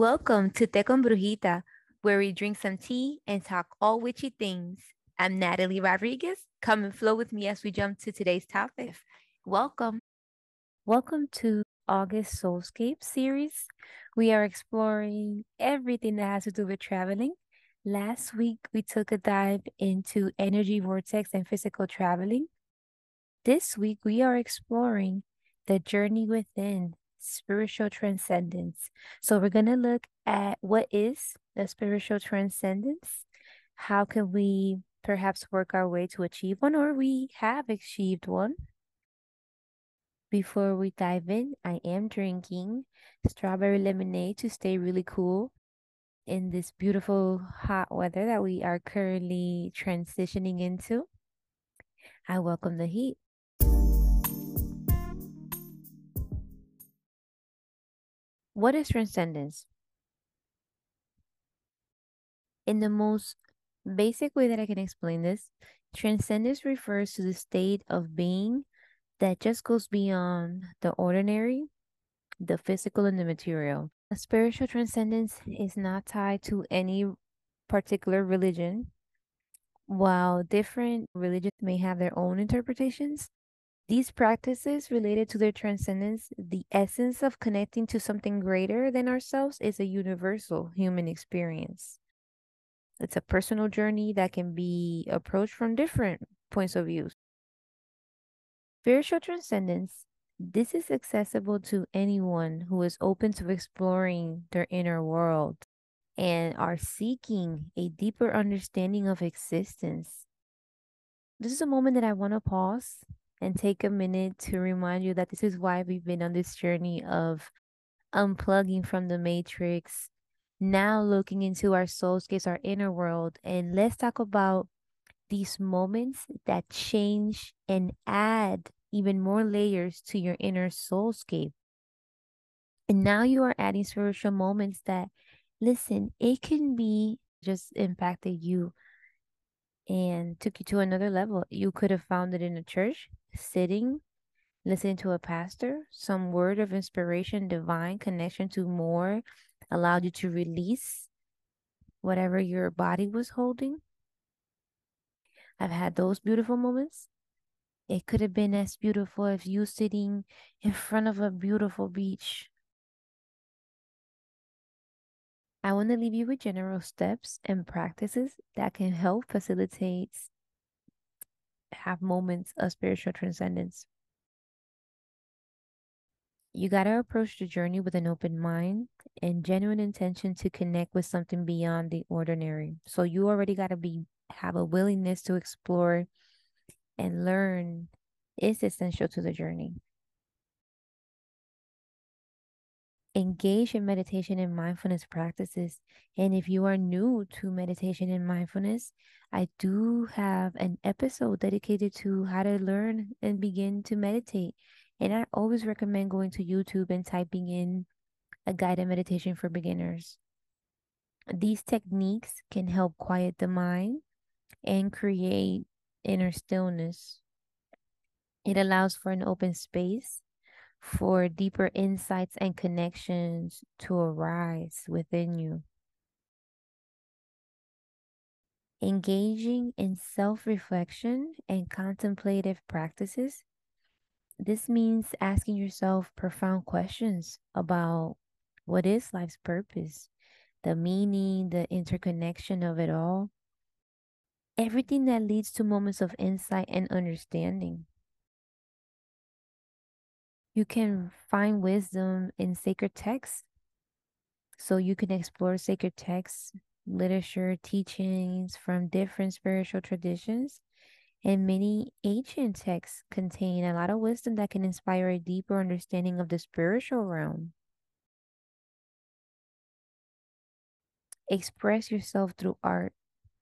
Welcome to Te con Brujita, where we drink some tea and talk all witchy things. I'm Natalie Rodriguez. Come and flow with me as we jump to today's topic. Welcome. Welcome to August Soulscape series. We are exploring everything that has to do with traveling. Last week, we took a dive into energy vortex and physical traveling. This week, we are exploring the journey within spiritual transcendence. So we're going to look at what is the spiritual transcendence? How can we perhaps work our way to achieve one or we have achieved one? Before we dive in, I am drinking strawberry lemonade to stay really cool in this beautiful hot weather that we are currently transitioning into. I welcome the heat. What is transcendence? In the most basic way that I can explain this, transcendence refers to the state of being that just goes beyond the ordinary, the physical, and the material. A spiritual transcendence is not tied to any particular religion. While different religions may have their own interpretations, these practices related to their transcendence, the essence of connecting to something greater than ourselves, is a universal human experience. It's a personal journey that can be approached from different points of view. Spiritual transcendence, this is accessible to anyone who is open to exploring their inner world and are seeking a deeper understanding of existence. This is a moment that I want to pause and take a minute to remind you that this is why we've been on this journey of unplugging from the matrix, now looking into our soulscapes, our inner world. And let's talk about these moments that change and add even more layers to your inner soulscape. And now you are adding spiritual moments that, listen, it can be just impacted you and took you to another level. You could have found it in a church, sitting, listening to a pastor, some word of inspiration, divine connection to more allowed you to release whatever your body was holding. I've had those beautiful moments. It could have been as beautiful as you sitting in front of a beautiful beach. I want to leave you with general steps and practices that can help facilitate have moments of spiritual transcendence. You got to approach the journey with an open mind and genuine intention to connect with something beyond the ordinary. So you already got to be have a willingness to explore and learn is essential to the journey. Engage in meditation and mindfulness practices. And if you are new to meditation and mindfulness, I do have an episode dedicated to how to learn and begin to meditate. And I always recommend going to YouTube and typing in a guided meditation for beginners. These techniques can help quiet the mind and create inner stillness. It allows for an open space for deeper insights and connections to arise within you. Engaging in self reflection and contemplative practices. This means asking yourself profound questions about what is life's purpose, the meaning, the interconnection of it all, everything that leads to moments of insight and understanding. You can find wisdom in sacred texts. So you can explore sacred texts, literature, teachings from different spiritual traditions. And many ancient texts contain a lot of wisdom that can inspire a deeper understanding of the spiritual realm. Express yourself through art,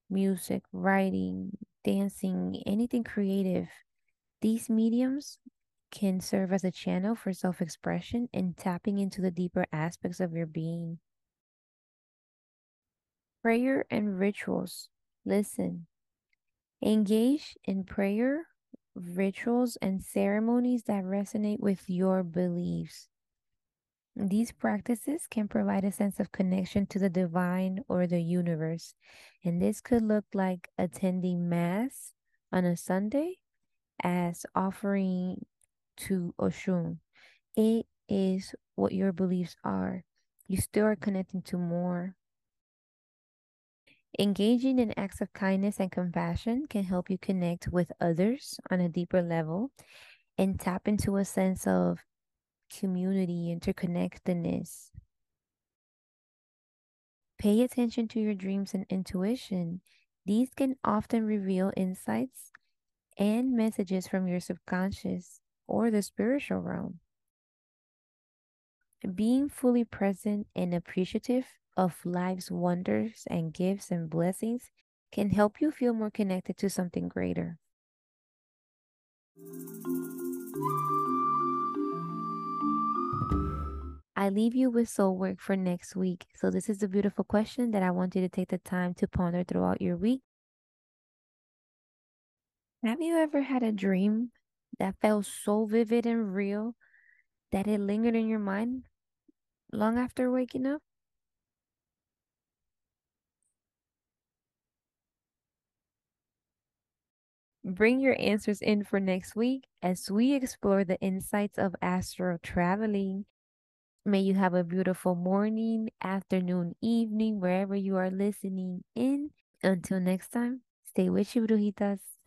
music, writing, dancing, anything creative. These mediums can serve as a channel for self expression and tapping into the deeper aspects of your being. Prayer and rituals. Listen. Engage in prayer, rituals, and ceremonies that resonate with your beliefs. These practices can provide a sense of connection to the divine or the universe. And this could look like attending Mass on a Sunday as offering to Oshun. It is what your beliefs are. You still are connecting to more. Engaging in acts of kindness and compassion can help you connect with others on a deeper level and tap into a sense of community, interconnectedness. Pay attention to your dreams and intuition. These can often reveal insights and messages from your subconscious or the spiritual realm. Being fully present and appreciative of life's wonders and gifts and blessings can help you feel more connected to something greater. I leave you with soul work for next week. So, this is a beautiful question that I want you to take the time to ponder throughout your week. Have you ever had a dream that felt so vivid and real that it lingered in your mind long after waking up? Bring your answers in for next week as we explore the insights of astral traveling. May you have a beautiful morning, afternoon, evening, wherever you are listening in. Until next time, stay with you, brujitas.